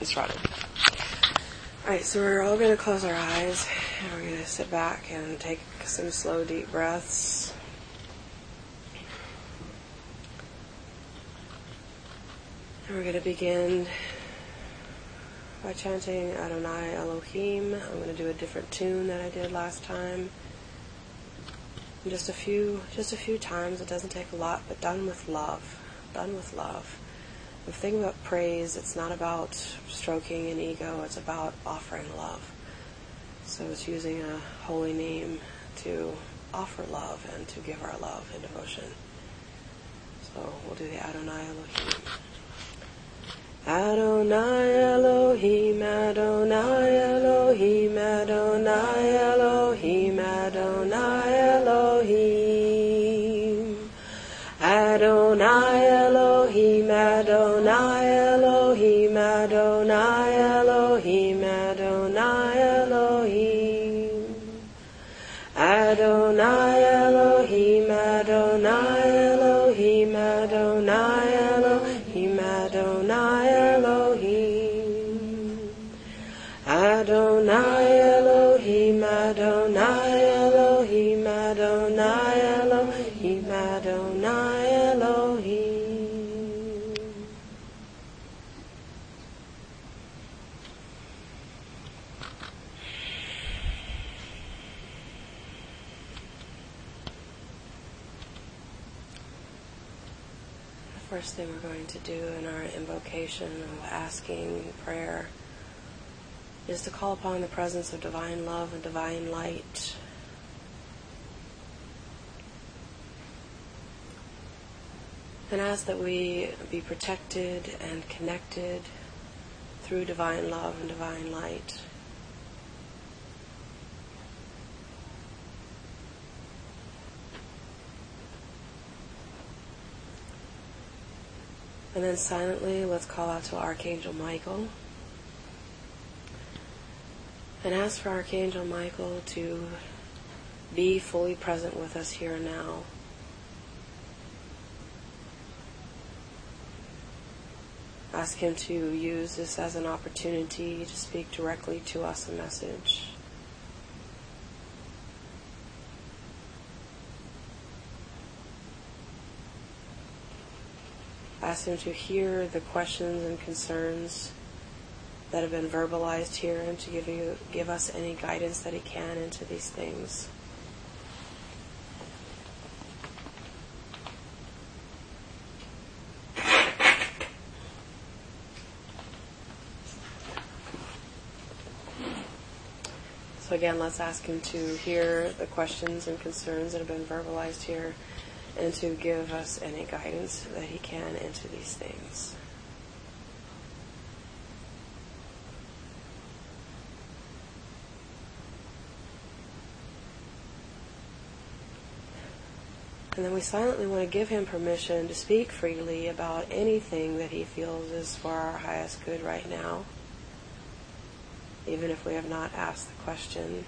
it's running. Alright, so we're all going to close our eyes and we're going to sit back and take some slow, deep breaths. And we're going to begin by chanting Adonai Elohim. I'm going to do a different tune than I did last time. Just a few, just a few times. It doesn't take a lot, but done with love. Done with love. The thing about praise, it's not about stroking an ego. It's about offering love. So it's using a holy name to offer love and to give our love and devotion. So we'll do the Adonai Elohim. Adonai Elohim, Adonai Elohim, Adonai Elohim, Adonai Elohim, Adonai Elohim, Adonai Elohim, Adonai Elohim. The first thing we're going to do in our invocation of asking prayer is to call upon the presence of divine love and divine light. And ask that we be protected and connected through divine love and divine light. And then silently, let's call out to Archangel Michael and ask for Archangel Michael to be fully present with us here and now. Ask him to use this as an opportunity to speak directly to us a message. Ask him to hear the questions and concerns that have been verbalized here and to give you give us any guidance that he can into these things. So again, let's ask him to hear the questions and concerns that have been verbalized here and to give us any guidance that he can into these things. And then we silently want to give him permission to speak freely about anything that he feels is for our highest good right now, even if we have not asked the question.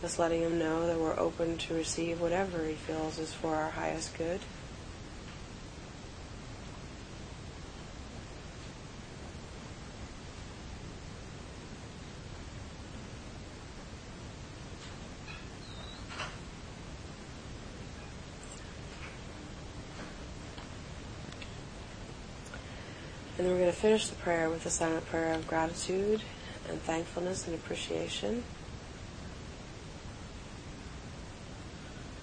Just letting him know that we're open to receive whatever he feels is for our highest good. Then we're going to finish the prayer with a silent prayer of gratitude and thankfulness and appreciation.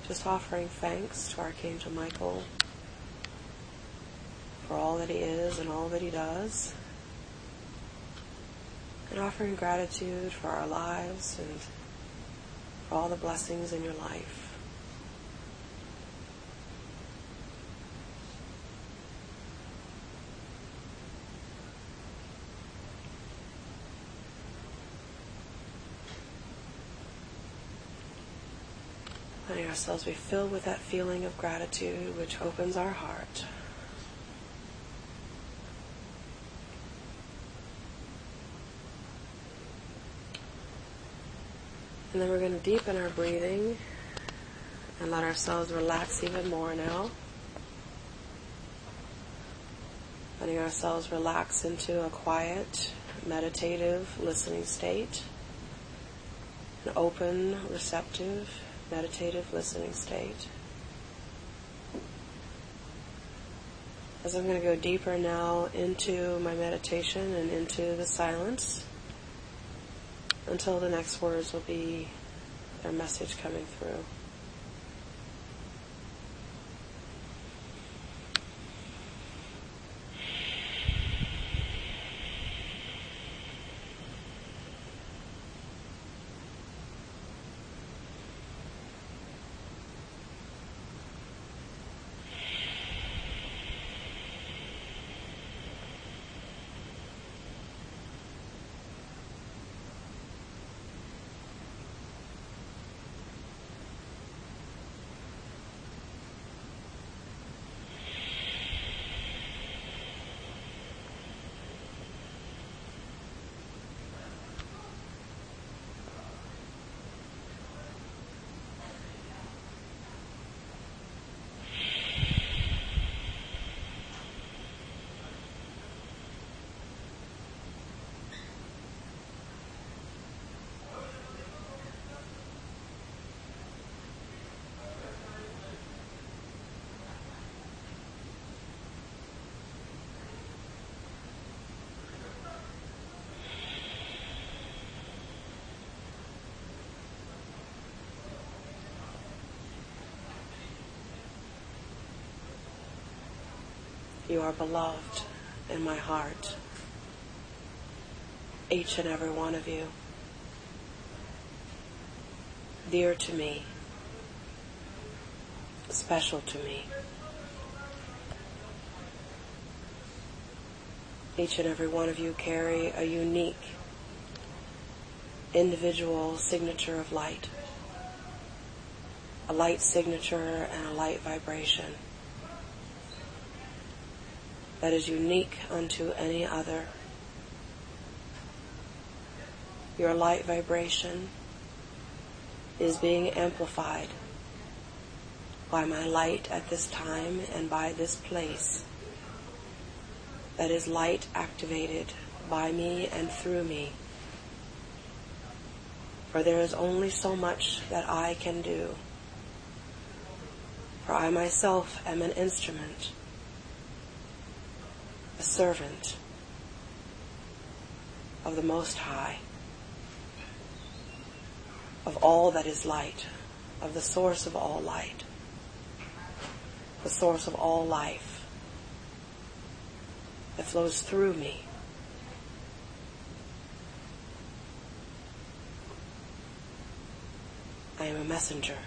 Just offering thanks to Archangel Michael for all that he is and all that he does. And offering gratitude for our lives and for all the blessings in your life. Letting ourselves be filled with that feeling of gratitude which opens our heart. And then we're going to deepen our breathing and let ourselves relax even more now. letting ourselves relax into a quiet, meditative listening state, an open, receptive, meditative listening state. As I'm going to go deeper now into my meditation and into the silence until the next words will be their message coming through. You are beloved in my heart. Each and every one of you. Dear to me. Special to me. Each and every one of you carry a unique individual signature of light. A light signature and a light vibration that is unique unto any other. Your light vibration is being amplified by my light at this time and by this place that is light activated by me and through me. For there is only so much that I can do. For I myself am an instrument a servant of the Most High, of all that is light, of the source of all light, the source of all life that flows through me. I am a messenger.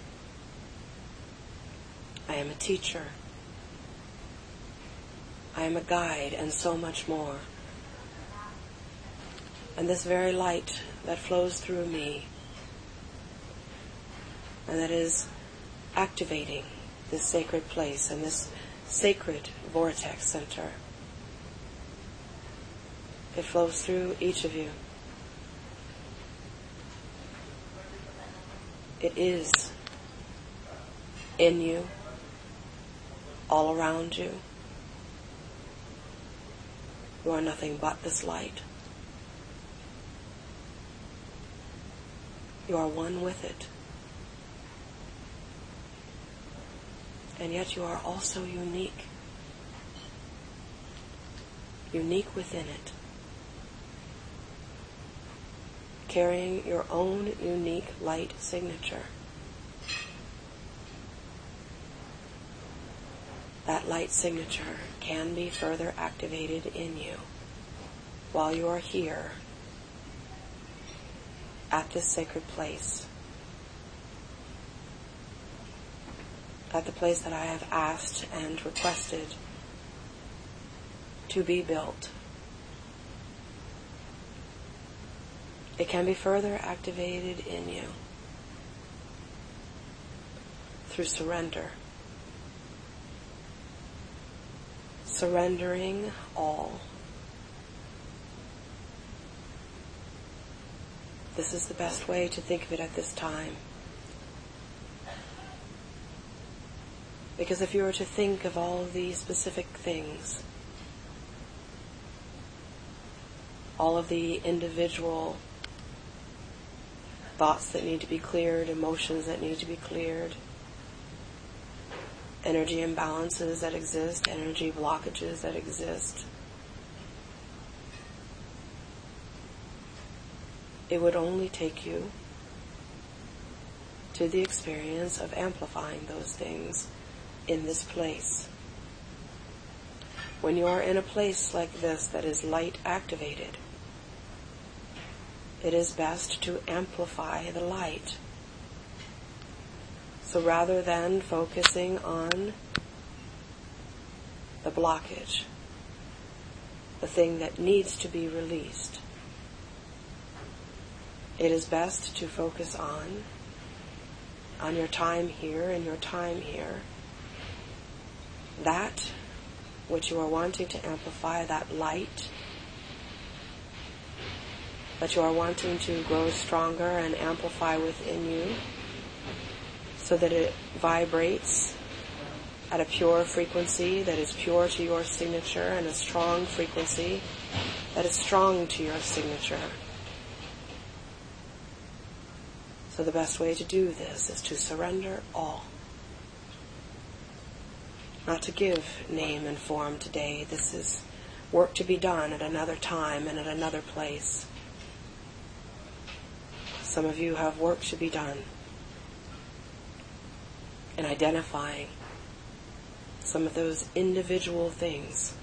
I am a teacher. I am a guide, and so much more. And this very light that flows through me and that is activating this sacred place and this sacred vortex center. It flows through each of you. It is in you, all around you. You are nothing but this light. You are one with it. And yet you are also unique. Unique within it. Carrying your own unique light signature. that light signature can be further activated in you while you are here at this sacred place. At the place that I have asked and requested to be built. It can be further activated in you through surrender. Surrendering all. This is the best way to think of it at this time. Because if you were to think of all these specific things all of the individual thoughts that need to be cleared, emotions that need to be cleared, energy imbalances that exist, energy blockages that exist. It would only take you to the experience of amplifying those things in this place. When you are in a place like this that is light activated, it is best to amplify the light. So rather than focusing on the blockage, the thing that needs to be released, it is best to focus on on your time here and your time here. That which you are wanting to amplify, that light that you are wanting to grow stronger and amplify within you so that it vibrates at a pure frequency that is pure to your signature and a strong frequency that is strong to your signature. So the best way to do this is to surrender all. Not to give name and form today. This is work to be done at another time and at another place. Some of you have work to be done in identifying some of those individual things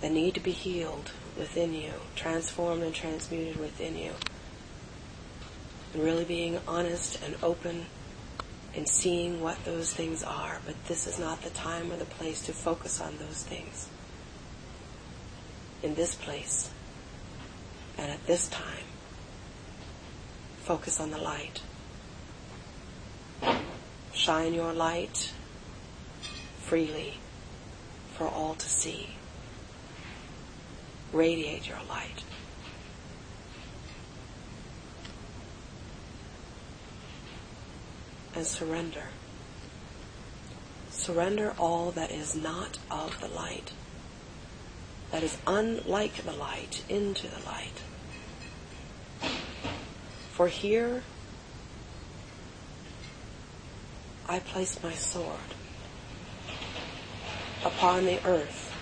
that need to be healed within you, transformed and transmuted within you. And really being honest and open and seeing what those things are. But this is not the time or the place to focus on those things. In this place and at this time, focus on the light. Shine your light freely for all to see. Radiate your light. And surrender. Surrender all that is not of the light, that is unlike the light, into the light. For here I place my sword upon the earth.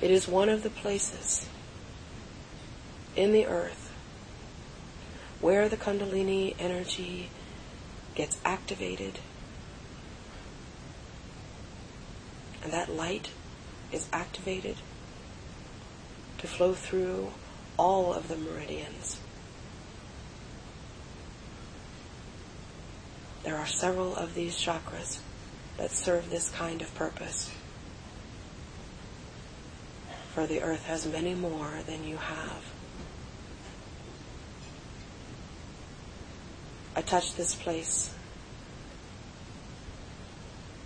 It is one of the places in the earth where the Kundalini energy gets activated and that light is activated to flow through all of the meridians. There are several of these chakras that serve this kind of purpose. For the earth has many more than you have. I touch this place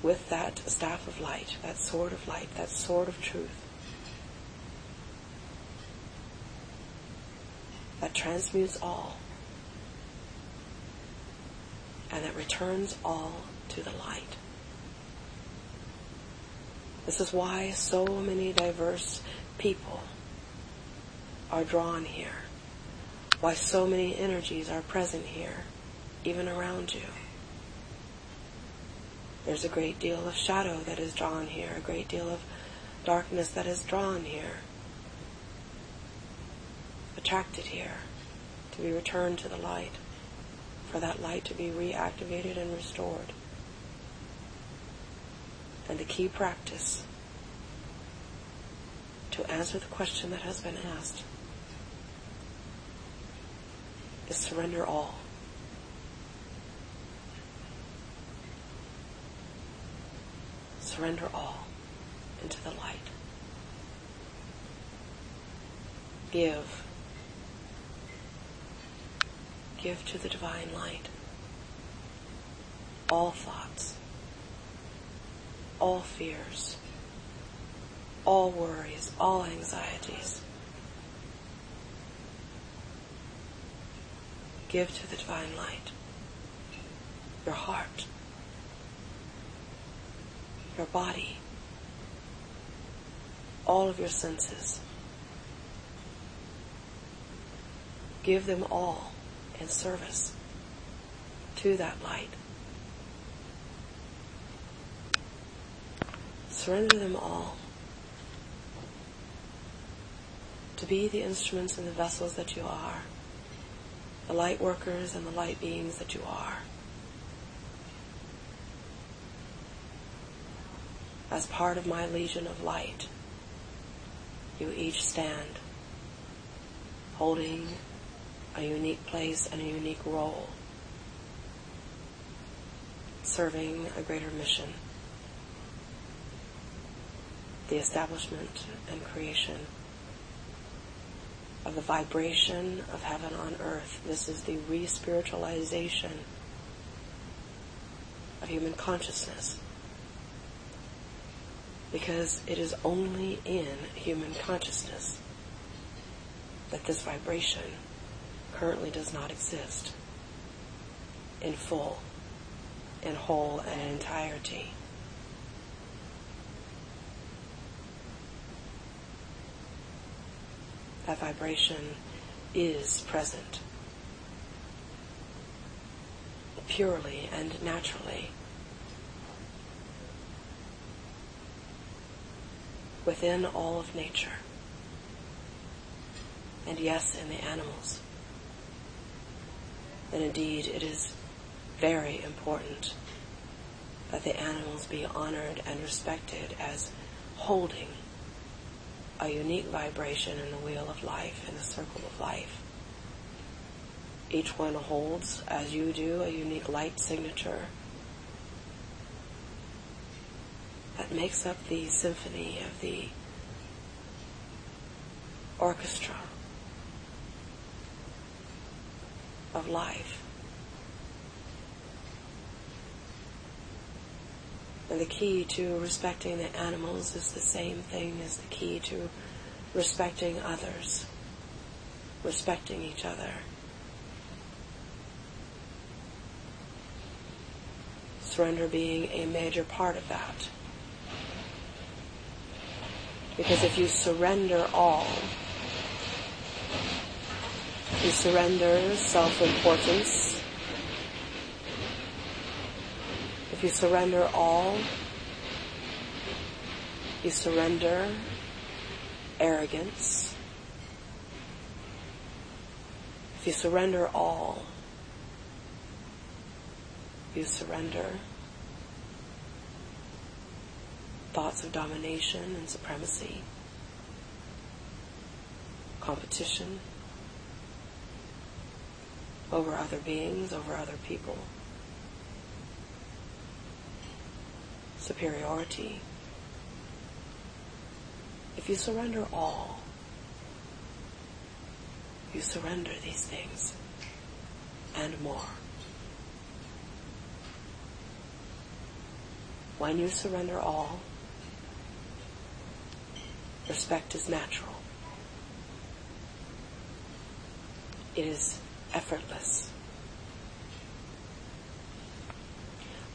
with that staff of light, that sword of light, that sword of truth. that transmutes all and that returns all to the light. This is why so many diverse people are drawn here, why so many energies are present here, even around you. There's a great deal of shadow that is drawn here, a great deal of darkness that is drawn here attracted here to be returned to the light, for that light to be reactivated and restored. And the key practice to answer the question that has been asked is surrender all. Surrender all into the light. Give give to the divine light all thoughts, all fears, all worries, all anxieties. Give to the divine light your heart, your body, all of your senses. Give them all in service to that light. Surrender them all to be the instruments and the vessels that you are, the light workers and the light beings that you are. As part of my legion of light, you each stand holding a unique place and a unique role, serving a greater mission, the establishment and creation of the vibration of heaven on earth. This is the re-spiritualization of human consciousness. Because it is only in human consciousness that this vibration currently does not exist in full, in whole and entirety. that vibration is present purely and naturally within all of nature. And yes, in the animals. And indeed, it is very important that the animals be honored and respected as holding a unique vibration in the wheel of life, in the circle of life. Each one holds, as you do, a unique light signature that makes up the symphony of the orchestra of life. And the key to respecting the animals is the same thing as the key to respecting others, respecting each other. Surrender being a major part of that. Because if you surrender all, you surrender self-importance, If you surrender all, you surrender arrogance. If you surrender all, you surrender thoughts of domination and supremacy, competition over other beings, over other people. superiority. If you surrender all, you surrender these things and more. When you surrender all, respect is natural. It is effortless.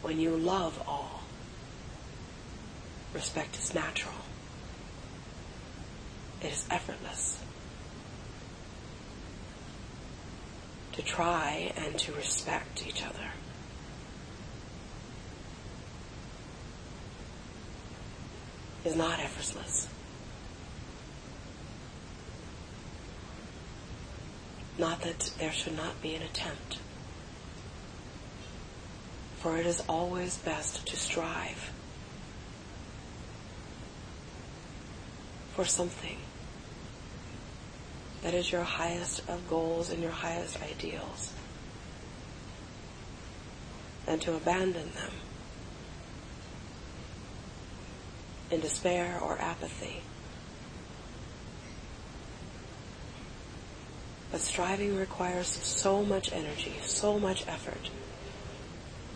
When you love all, Respect is natural. It is effortless. To try and to respect each other. Is not effortless. Not that there should not be an attempt. For it is always best to strive for something that is your highest of goals and your highest ideals than to abandon them in despair or apathy. But striving requires so much energy, so much effort,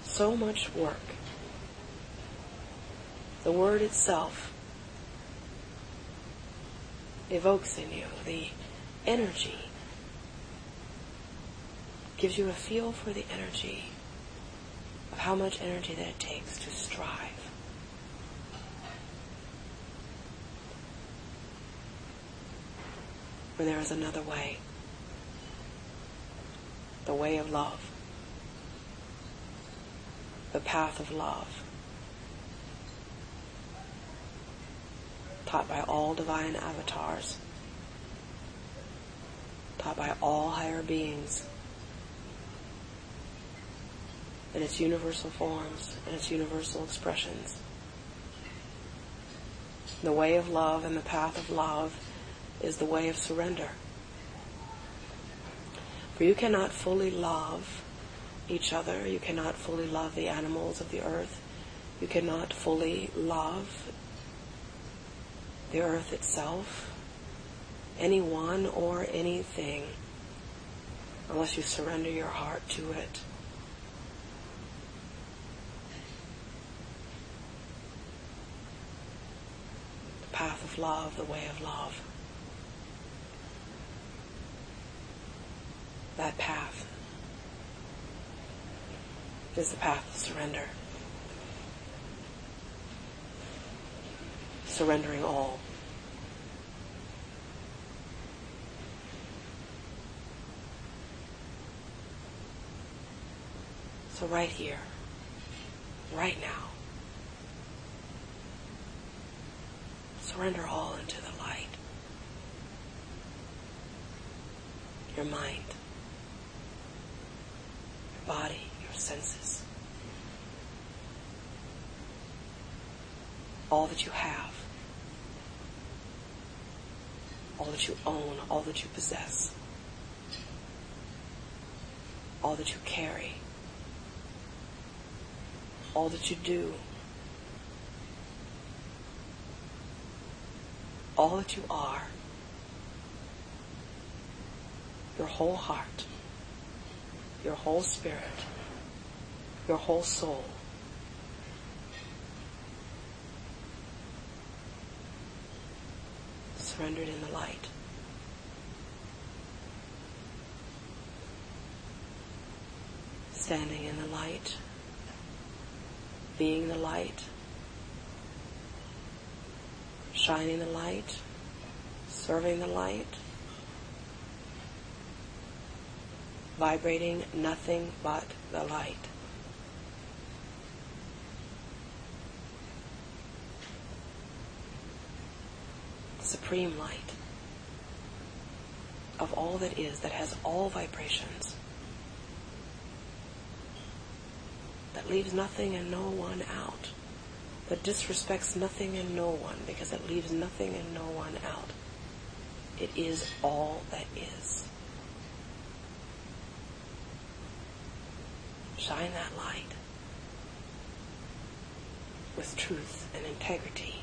so much work. The word itself evokes in you, the energy, gives you a feel for the energy of how much energy that it takes to strive. For there is another way. The way of love. The path of love. Taught by all divine avatars. Taught by all higher beings. In its universal forms and its universal expressions. The way of love and the path of love is the way of surrender. For you cannot fully love each other, you cannot fully love the animals of the earth, you cannot fully love the earth itself, anyone or anything, unless you surrender your heart to it. The path of love, the way of love. That path is the path of surrender. Surrendering all. So right here, right now, surrender all into the light. Your mind body, your senses. All that you have. All that you own, all that you possess. All that you carry. All that you do. All that you are. Your whole heart your whole spirit, your whole soul. Surrendered in the light. Standing in the light, being the light, shining the light, serving the light. Vibrating nothing but the light. Supreme light of all that is, that has all vibrations, that leaves nothing and no one out, that disrespects nothing and no one because it leaves nothing and no one out. It is all that is. Shine that light with truth and integrity.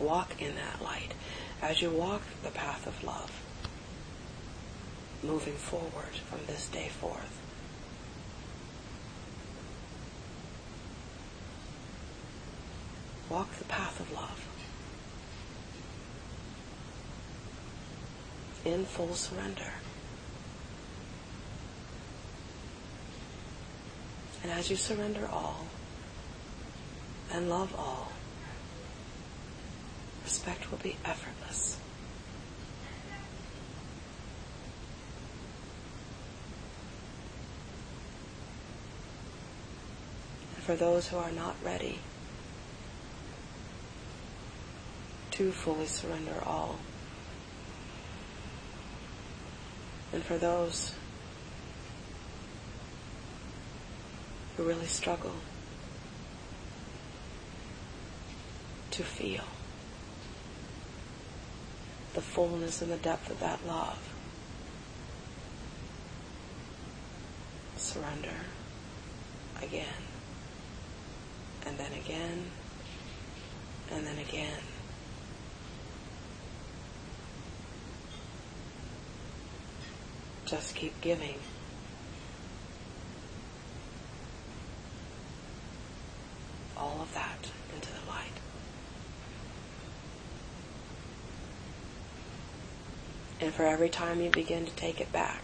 Walk in that light as you walk the path of love, moving forward from this day forth. Walk the path of love in full surrender. And as you surrender all and love all, respect will be effortless. And for those who are not ready to fully surrender all, and for those who really struggle to feel the fullness and the depth of that love. Surrender again, and then again, and then again. Just keep giving. all of that into the light. And for every time you begin to take it back,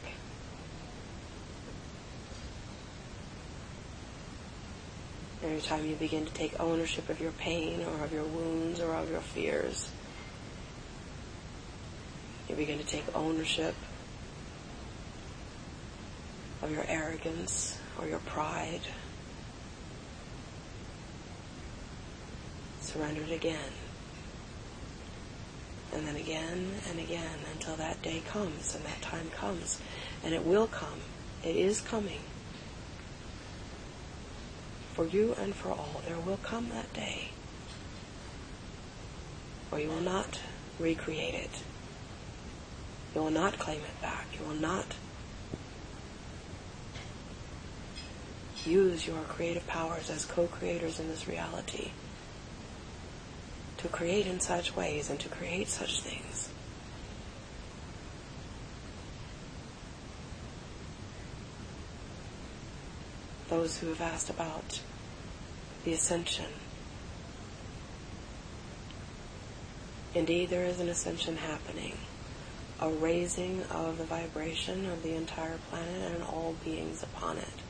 every time you begin to take ownership of your pain or of your wounds or of your fears, You begin to take ownership of your arrogance or your pride. Surrender it again. And then again and again until that day comes and that time comes. And it will come. It is coming. For you and for all, there will come that day where you will not recreate it. You will not claim it back. You will not use your creative powers as co-creators in this reality to create in such ways and to create such things. Those who have asked about the ascension. Indeed, there is an ascension happening, a raising of the vibration of the entire planet and all beings upon it.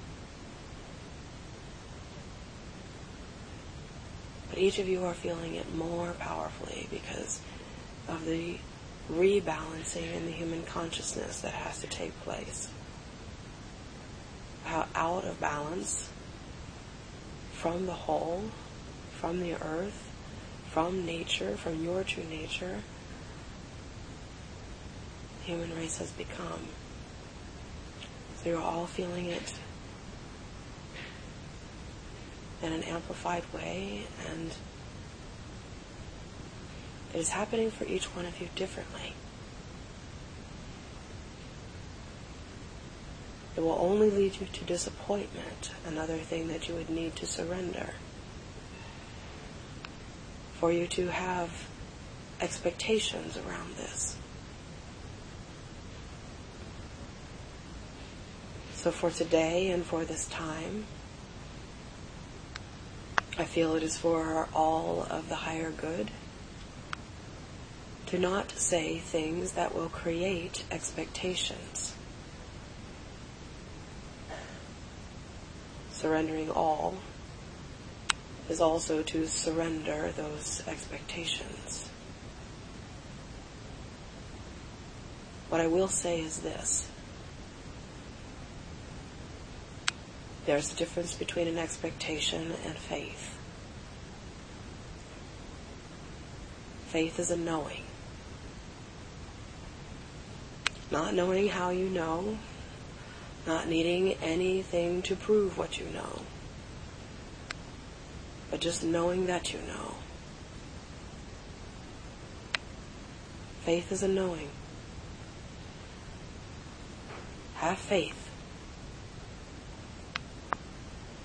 But each of you are feeling it more powerfully because of the rebalancing in the human consciousness that has to take place. How out of balance from the whole, from the earth, from nature, from your true nature, the human race has become. So you're all feeling it in an amplified way, and it is happening for each one of you differently. It will only lead you to disappointment, another thing that you would need to surrender. For you to have expectations around this. So for today and for this time, I feel it is for all of the higher good to not say things that will create expectations. Surrendering all is also to surrender those expectations. What I will say is this. There's a difference between an expectation and faith. Faith is a knowing. Not knowing how you know, not needing anything to prove what you know, but just knowing that you know. Faith is a knowing. Have faith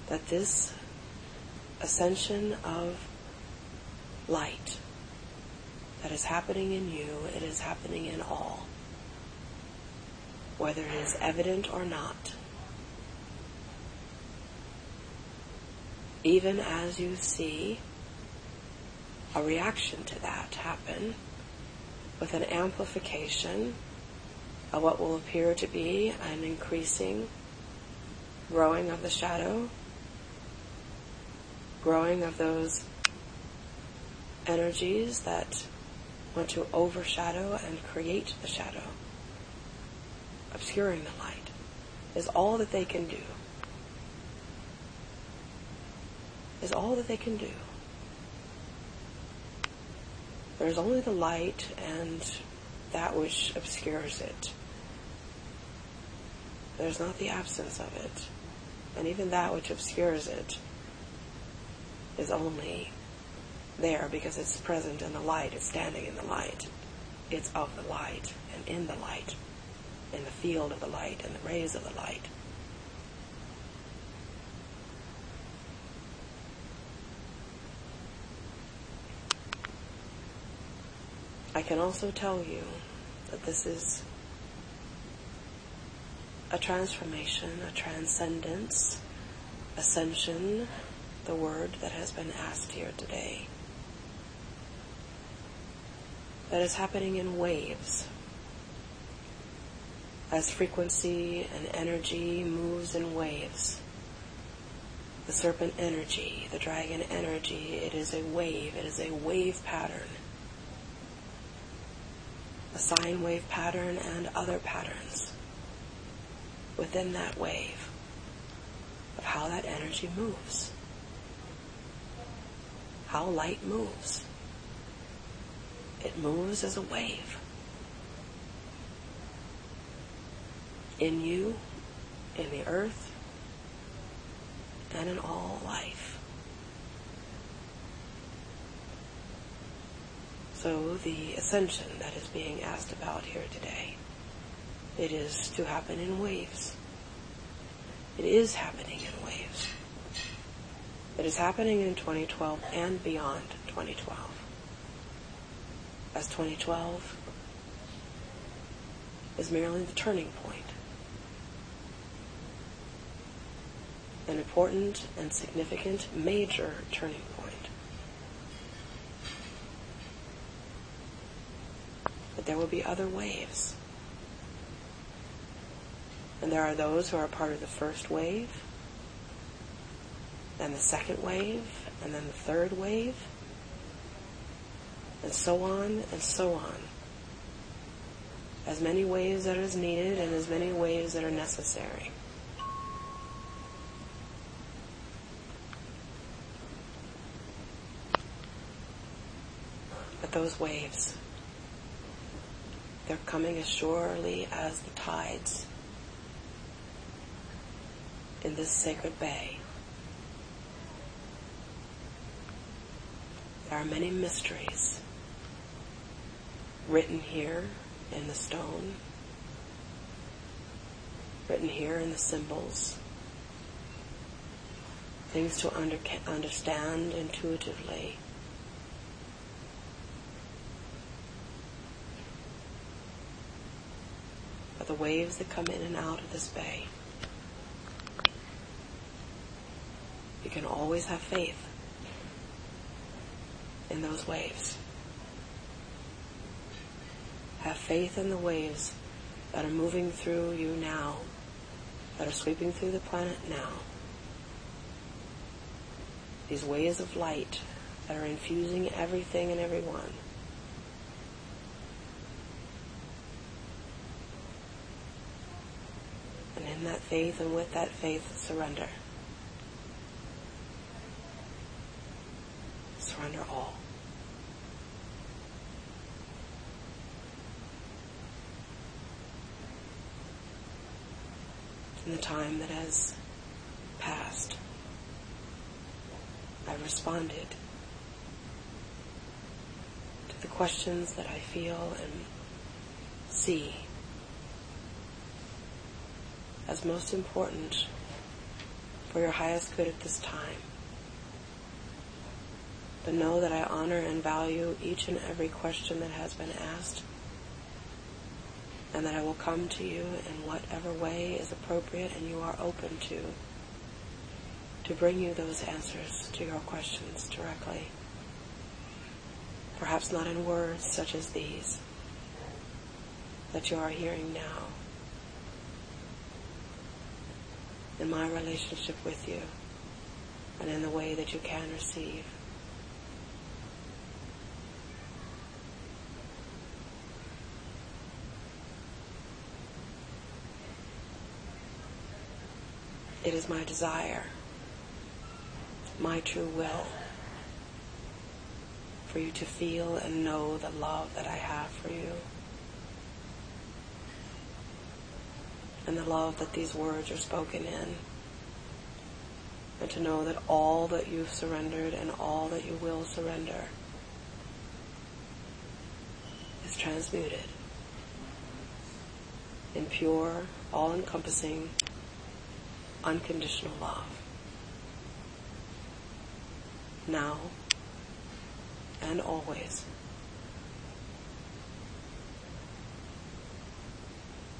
that this ascension of light that is happening in you, it is happening in all, whether it is evident or not. Even as you see a reaction to that happen with an amplification of what will appear to be an increasing growing of the shadow growing of those energies that want to overshadow and create the shadow, obscuring the light, is all that they can do. Is all that they can do. There's only the light and that which obscures it. There's not the absence of it. And even that which obscures it is only there because it's present in the light, it's standing in the light. It's of the light and in the light, in the field of the light and the rays of the light. I can also tell you that this is a transformation, a transcendence, ascension, the word that has been asked here today. That is happening in waves. As frequency and energy moves in waves. The serpent energy, the dragon energy, it is a wave, it is a wave pattern. a sine wave pattern and other patterns within that wave of how that energy moves, how light moves. It moves as a wave. In you, in the earth, and in all life. So the ascension that is being asked about here today, it is to happen in waves. It is happening in waves. It is happening in 2012 and beyond 2012. As 2012 is merely the turning point. An important and significant major turning point. But there will be other waves. And there are those who are part of the first wave, then the second wave, and then the third wave, and so on and so on. As many waves that is needed and as many waves that are necessary. But those waves, they're coming as surely as the tides in this sacred bay. There are many mysteries written here in the stone, written here in the symbols, things to under, understand intuitively. But the waves that come in and out of this bay. You can always have faith in those waves. Have faith in the waves that are moving through you now, that are sweeping through the planet now. These waves of light that are infusing everything and everyone. And in that faith and with that faith, surrender. surrender all. In the time that has passed, I responded to the questions that I feel and see as most important for your highest good at this time. But know that I honor and value each and every question that has been asked, and that I will come to you in whatever way is appropriate and you are open to, to bring you those answers to your questions directly. Perhaps not in words such as these that you are hearing now. In my relationship with you and in the way that you can receive. It is my desire, my true will, for you to feel and know the love that I have for you. And the love that these words are spoken in. And to know that all that you've surrendered and all that you will surrender is transmuted in pure, all encompassing unconditional love. Now and always.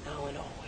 Now and always.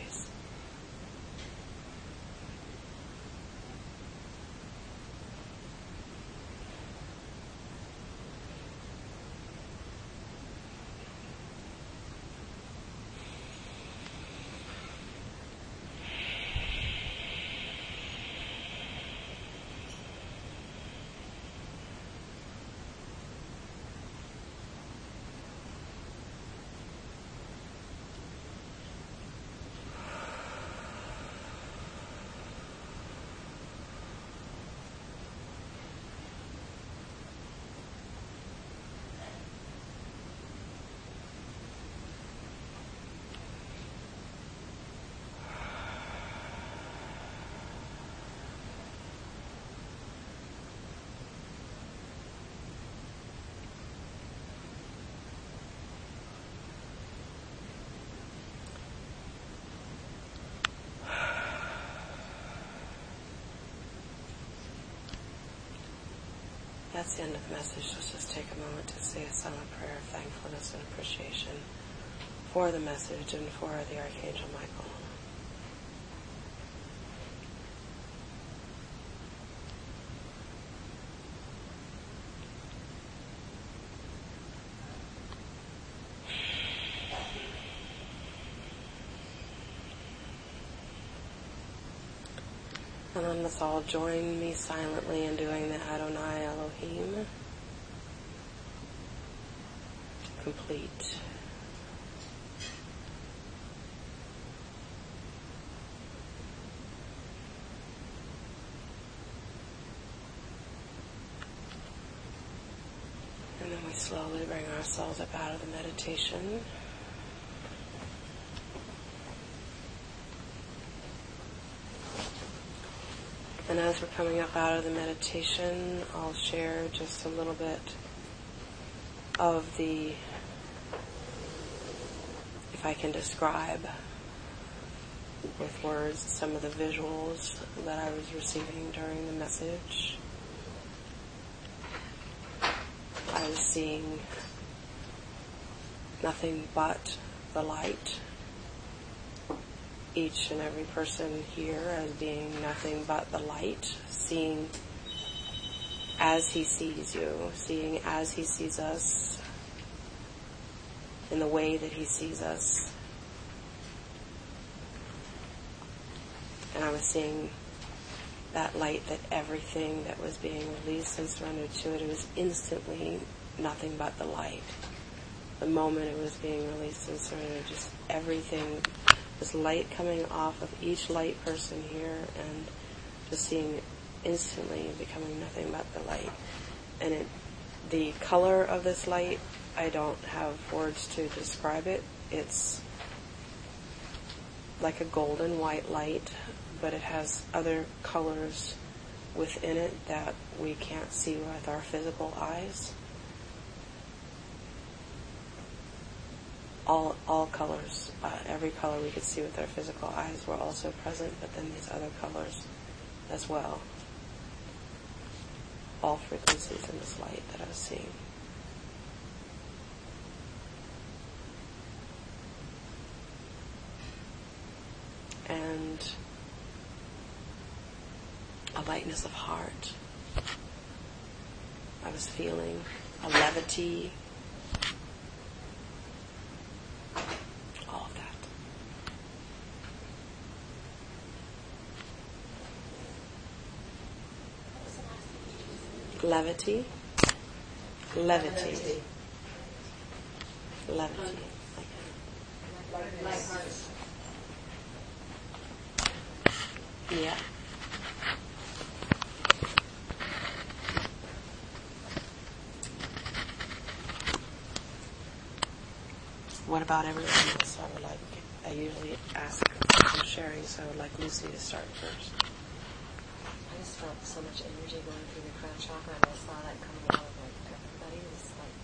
That's the end of the message. Let's just take a moment to say a silent prayer of thankfulness and appreciation for the message and for the Archangel Michael. And let's all join me silently in doing the Adonai Complete. And then we slowly bring ourselves up out of the meditation. As we're coming up out of the meditation, I'll share just a little bit of the, if I can describe with words, some of the visuals that I was receiving during the message. I was seeing nothing but the light each and every person here as being nothing but the light, seeing as he sees you, seeing as he sees us in the way that he sees us. And I was seeing that light that everything that was being released and surrendered to it, it was instantly nothing but the light. The moment it was being released and surrendered, just everything this light coming off of each light person here and just seeing instantly becoming nothing but the light. And it, the color of this light, I don't have words to describe it. It's like a golden white light, but it has other colors within it that we can't see with our physical eyes. All all colors, uh, every color we could see with our physical eyes were also present, but then these other colors as well. All frequencies in this light that I was seeing. And a lightness of heart. I was feeling a levity levity, levity, levity. Yeah. What about everyone else? I would like, I usually ask I'm sharing, so I would like Lucy to start first felt so much energy going through the crown chakra, and I saw that coming out of like everybody. It was like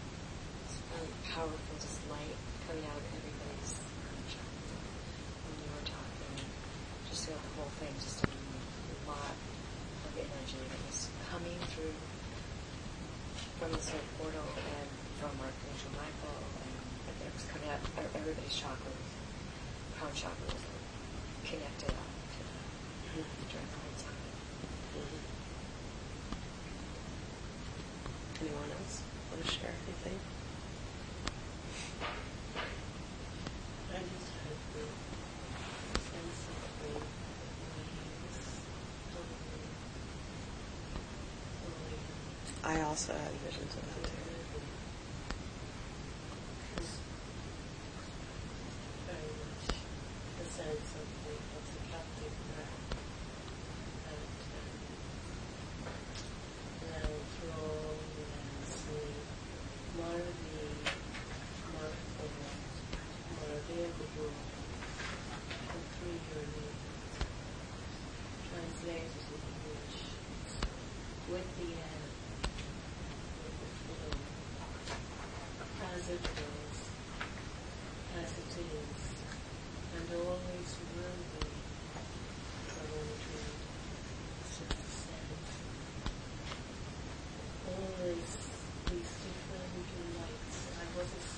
it's really powerful, just light coming out of everybody's crown chakra. When you were talking, just feel the whole thing, just a lot of energy that was coming through from the soul portal and from Archangel Michael, and it was coming out everybody's chakras, crown chakra was connected up to the time. Anyone else want to share anything? I just had the sense of the I also had visions of that too.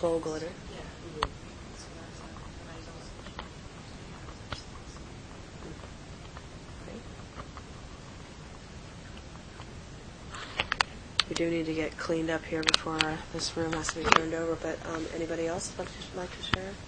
gold glitter. We do need to get cleaned up here before uh, this room has to be turned over, but um, anybody else would like to, like to share?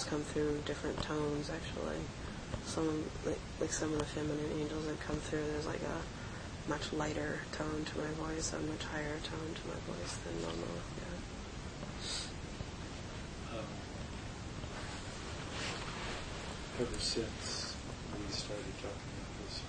angels come through different tones, actually. Some like like some of the feminine angels that come through, there's like a much lighter tone to my voice, a much higher tone to my voice than normal. Yeah. Um, ever since we started talking about this